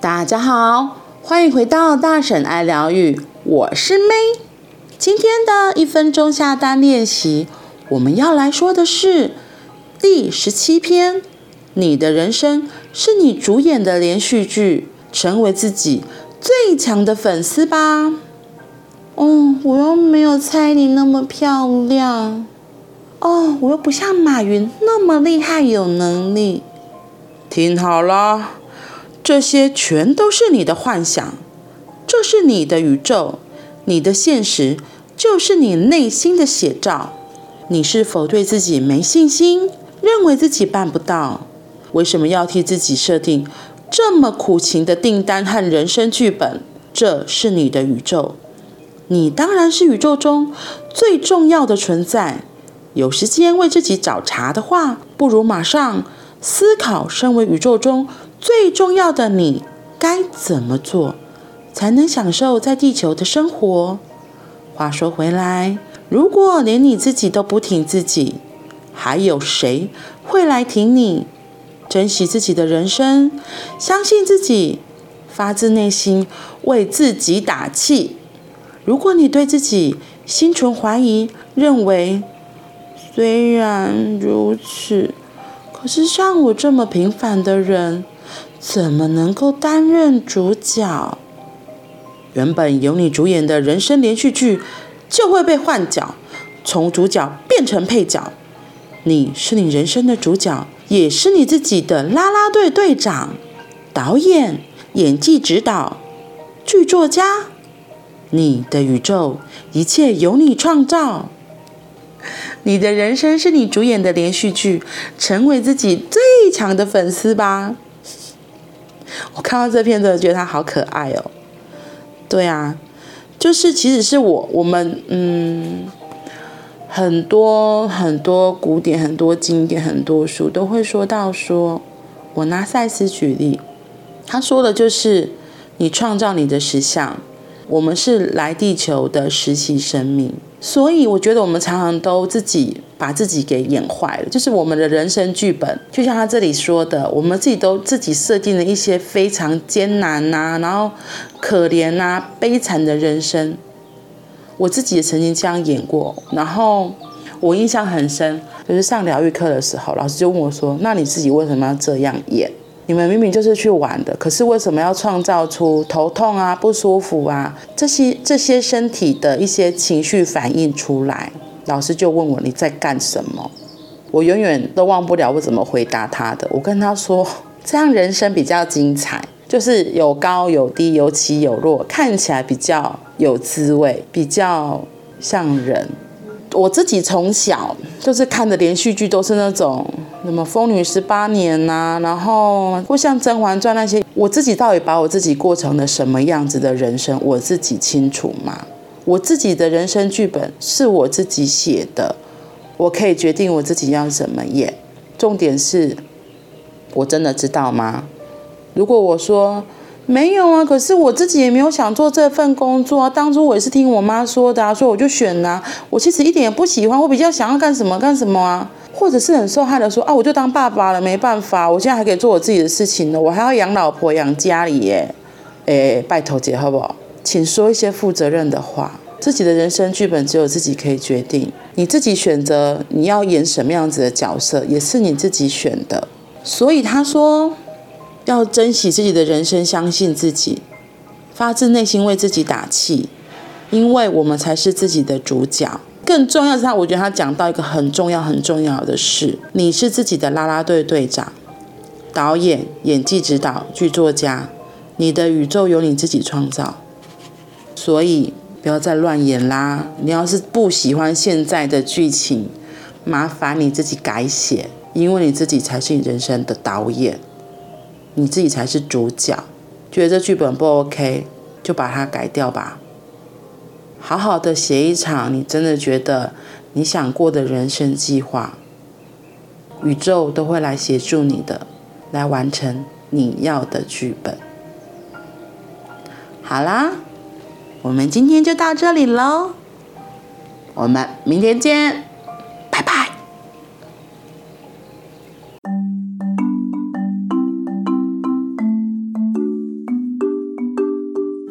大家好，欢迎回到大婶爱疗愈，我是 May。今天的一分钟下单练习，我们要来说的是第十七篇：你的人生是你主演的连续剧，成为自己最强的粉丝吧。哦，我又没有猜你那么漂亮。哦，我又不像马云那么厉害有能力。听好了，这些全都是你的幻想，这是你的宇宙，你的现实就是你内心的写照。你是否对自己没信心，认为自己办不到？为什么要替自己设定这么苦情的订单和人生剧本？这是你的宇宙。你当然是宇宙中最重要的存在。有时间为自己找茬的话，不如马上思考：身为宇宙中最重要的你，该怎么做，才能享受在地球的生活？话说回来，如果连你自己都不挺自己，还有谁会来挺你？珍惜自己的人生，相信自己，发自内心为自己打气。如果你对自己心存怀疑，认为虽然如此，可是像我这么平凡的人，怎么能够担任主角？原本由你主演的人生连续剧就会被换角，从主角变成配角。你是你人生的主角，也是你自己的啦啦队队长、导演、演技指导、剧作家。你的宇宙，一切由你创造。你的人生是你主演的连续剧，成为自己最强的粉丝吧。看到这篇真的觉得他好可爱哦。对啊，就是其实是我我们嗯，很多很多古典、很多经典、很多书都会说到说，我拿赛斯举例，他说的就是你创造你的实相。我们是来地球的实习生命，所以我觉得我们常常都自己把自己给演坏了。就是我们的人生剧本，就像他这里说的，我们自己都自己设定了一些非常艰难呐，然后可怜呐、悲惨的人生。我自己也曾经这样演过，然后我印象很深，就是上疗愈课的时候，老师就问我说：“那你自己为什么要这样演？”你们明明就是去玩的，可是为什么要创造出头痛啊、不舒服啊这些这些身体的一些情绪反应出来？老师就问我，你在干什么？我永远都忘不了我怎么回答他的。我跟他说，这样人生比较精彩，就是有高有低，有起有落，看起来比较有滋味，比较像人。我自己从小就是看的连续剧都是那种什么《风女十八年》呐，然后或像《甄嬛传》那些，我自己到底把我自己过成了什么样子的人生，我自己清楚吗？我自己的人生剧本是我自己写的，我可以决定我自己要怎么演。重点是，我真的知道吗？如果我说。没有啊，可是我自己也没有想做这份工作啊。当初我也是听我妈说的啊，所以我就选了啊。我其实一点也不喜欢，我比较想要干什么干什么啊，或者是很受害的说啊，我就当爸爸了，没办法，我现在还可以做我自己的事情呢，我还要养老婆养家里耶。哎，拜托姐好不好？请说一些负责任的话。自己的人生剧本只有自己可以决定，你自己选择你要演什么样子的角色，也是你自己选的。所以他说。要珍惜自己的人生，相信自己，发自内心为自己打气，因为我们才是自己的主角。更重要的是，他我觉得他讲到一个很重要、很重要的事：你是自己的啦啦队队长、导演、演技指导、剧作家，你的宇宙由你自己创造。所以不要再乱演啦！你要是不喜欢现在的剧情，麻烦你自己改写，因为你自己才是你人生的导演。你自己才是主角，觉得这剧本不 OK，就把它改掉吧。好好的写一场你真的觉得你想过的人生计划，宇宙都会来协助你的，来完成你要的剧本。好啦，我们今天就到这里喽，我们明天见。